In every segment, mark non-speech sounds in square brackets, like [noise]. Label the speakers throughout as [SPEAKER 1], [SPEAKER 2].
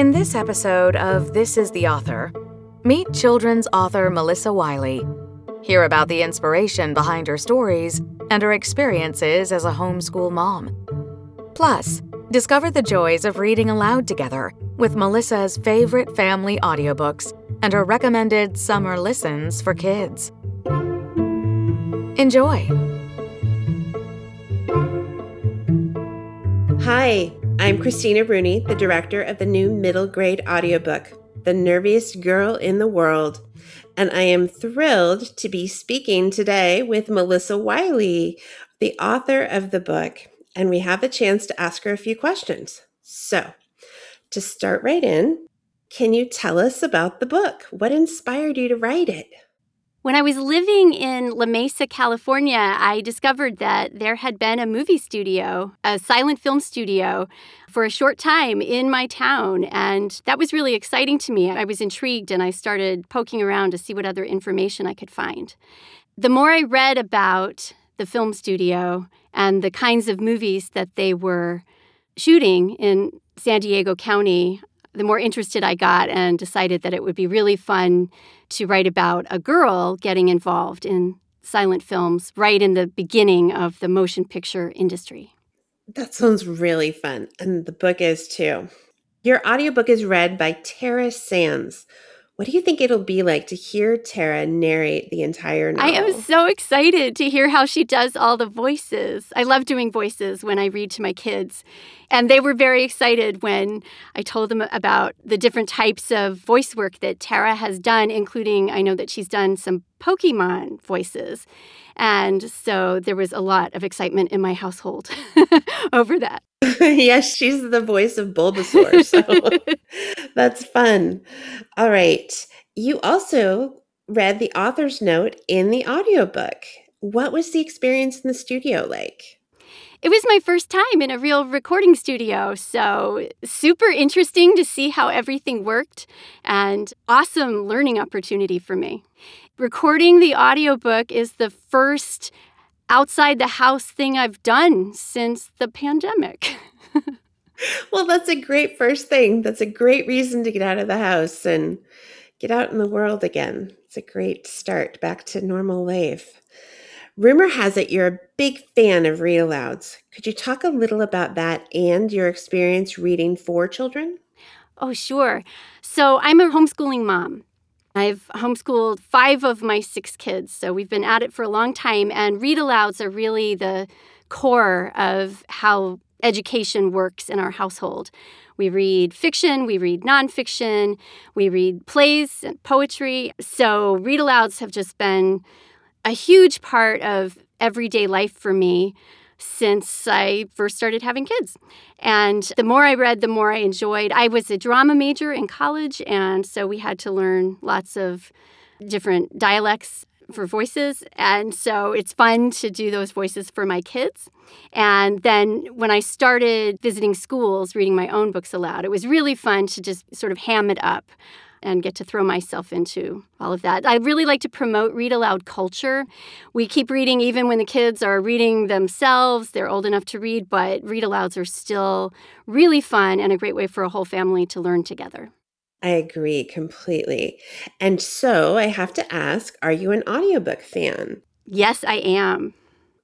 [SPEAKER 1] In this episode of This is the Author, meet children's author Melissa Wiley. Hear about the inspiration behind her stories and her experiences as a homeschool mom. Plus, discover the joys of reading aloud together with Melissa's favorite family audiobooks and her recommended summer listens for kids. Enjoy!
[SPEAKER 2] Hi, I'm Christina Rooney, the director of the new middle grade audiobook, The Nerviest Girl in the World. And I am thrilled to be speaking today with Melissa Wiley, the author of the book. And we have a chance to ask her a few questions. So, to start right in, can you tell us about the book? What inspired you to write it?
[SPEAKER 3] When I was living in La Mesa, California, I discovered that there had been a movie studio, a silent film studio, for a short time in my town. And that was really exciting to me. I was intrigued and I started poking around to see what other information I could find. The more I read about the film studio and the kinds of movies that they were shooting in San Diego County, the more interested I got and decided that it would be really fun to write about a girl getting involved in silent films right in the beginning of the motion picture industry.
[SPEAKER 2] That sounds really fun. And the book is too. Your audiobook is read by Tara Sands. What do you think it'll be like to hear Tara narrate the entire novel?
[SPEAKER 3] I am so excited to hear how she does all the voices. I love doing voices when I read to my kids. And they were very excited when I told them about the different types of voice work that Tara has done, including I know that she's done some Pokemon voices. And so there was a lot of excitement in my household [laughs] over that. [laughs]
[SPEAKER 2] yes, she's the voice of Bulbasaur. So [laughs] that's fun. All right. You also read the author's note in the audiobook. What was the experience in the studio like?
[SPEAKER 3] It was my first time in a real recording studio, so super interesting to see how everything worked and awesome learning opportunity for me. Recording the audiobook is the first outside the house thing I've done since the pandemic. [laughs]
[SPEAKER 2] well, that's a great first thing. That's a great reason to get out of the house and get out in the world again. It's a great start back to normal life. Rumor has it you're a big fan of read alouds. Could you talk a little about that and your experience reading for children?
[SPEAKER 3] Oh, sure. So I'm a homeschooling mom. I've homeschooled five of my six kids, so we've been at it for a long time. And read alouds are really the core of how education works in our household. We read fiction, we read nonfiction, we read plays and poetry. So, read alouds have just been a huge part of everyday life for me since I first started having kids. And the more I read, the more I enjoyed. I was a drama major in college, and so we had to learn lots of different dialects for voices. And so it's fun to do those voices for my kids. And then when I started visiting schools, reading my own books aloud, it was really fun to just sort of ham it up and get to throw myself into all of that. I really like to promote read aloud culture. We keep reading even when the kids are reading themselves. They're old enough to read, but read alouds are still really fun and a great way for a whole family to learn together.
[SPEAKER 2] I agree completely. And so I have to ask are you an audiobook fan?
[SPEAKER 3] Yes, I am.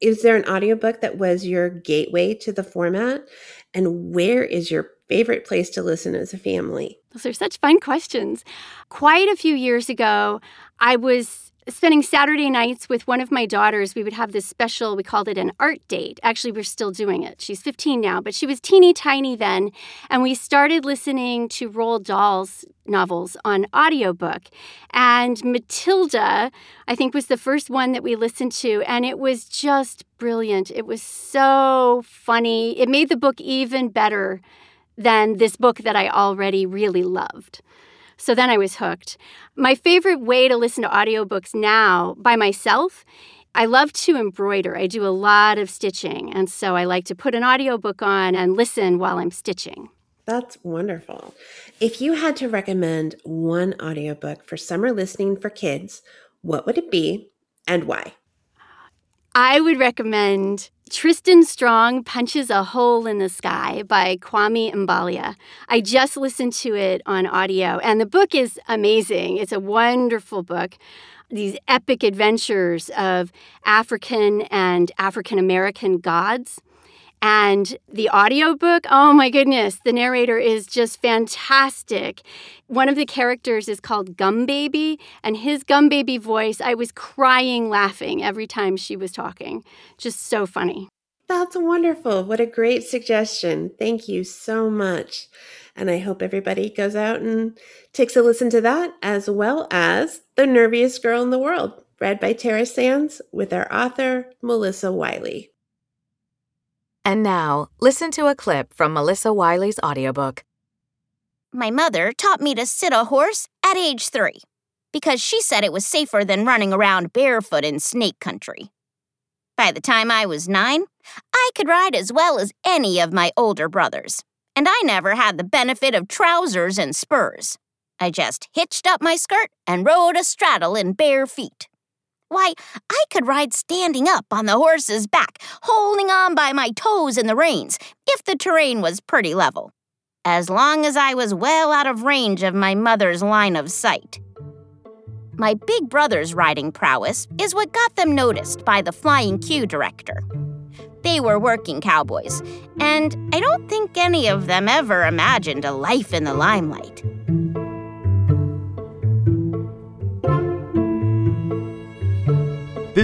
[SPEAKER 2] Is there an audiobook that was your gateway to the format? And where is your favorite place to listen as a family?
[SPEAKER 3] Those are such fun questions. Quite a few years ago, I was spending Saturday nights with one of my daughters. We would have this special, we called it an art date. Actually, we're still doing it. She's 15 now, but she was teeny tiny then. And we started listening to Roald Dahl's novels on audiobook. And Matilda, I think, was the first one that we listened to. And it was just brilliant. It was so funny. It made the book even better than this book that I already really loved. So then I was hooked. My favorite way to listen to audiobooks now by myself I love to embroider. I do a lot of stitching, and so I like to put an audiobook on and listen while I'm stitching.
[SPEAKER 2] That's wonderful. If you had to recommend one audiobook for summer listening for kids, what would it be and why?
[SPEAKER 3] I would recommend Tristan Strong Punches a Hole in the Sky by Kwame Mbalia. I just listened to it on audio, and the book is amazing. It's a wonderful book. These epic adventures of African and African American gods and the audiobook, oh my goodness, the narrator is just fantastic. One of the characters is called Gum Baby, and his Gum Baby voice, I was crying laughing every time she was talking. Just so funny.
[SPEAKER 2] That's wonderful. What a great suggestion. Thank you so much. And I hope everybody goes out and takes a listen to that, as well as The Nerviest Girl in the World, read by Tara Sands with our author, Melissa Wiley.
[SPEAKER 1] And now, listen to a clip from Melissa Wiley's audiobook.
[SPEAKER 4] My mother taught me to sit a horse at age three because she said it was safer than running around barefoot in snake country. By the time I was nine, I could ride as well as any of my older brothers, and I never had the benefit of trousers and spurs. I just hitched up my skirt and rode a straddle in bare feet. Why, I could ride standing up on the horse's back, holding on by my toes in the reins, if the terrain was pretty level, as long as I was well out of range of my mother's line of sight. My big brother's riding prowess is what got them noticed by the Flying Q director. They were working cowboys, and I don't think any of them ever imagined a life in the limelight.